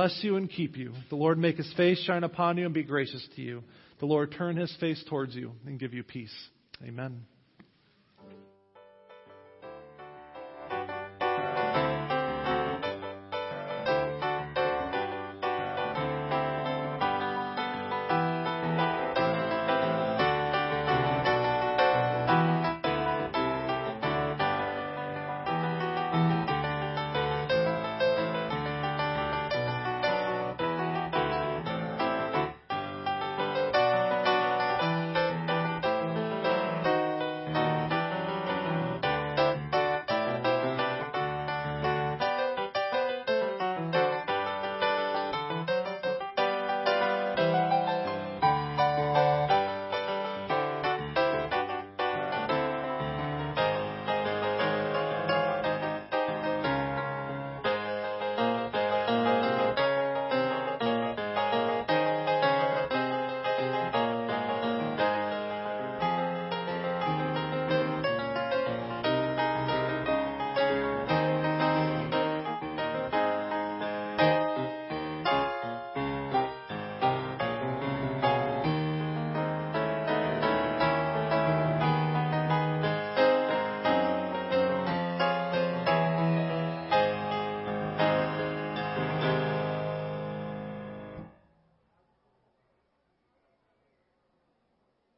Bless you and keep you. The Lord make his face shine upon you and be gracious to you. The Lord turn his face towards you and give you peace. Amen.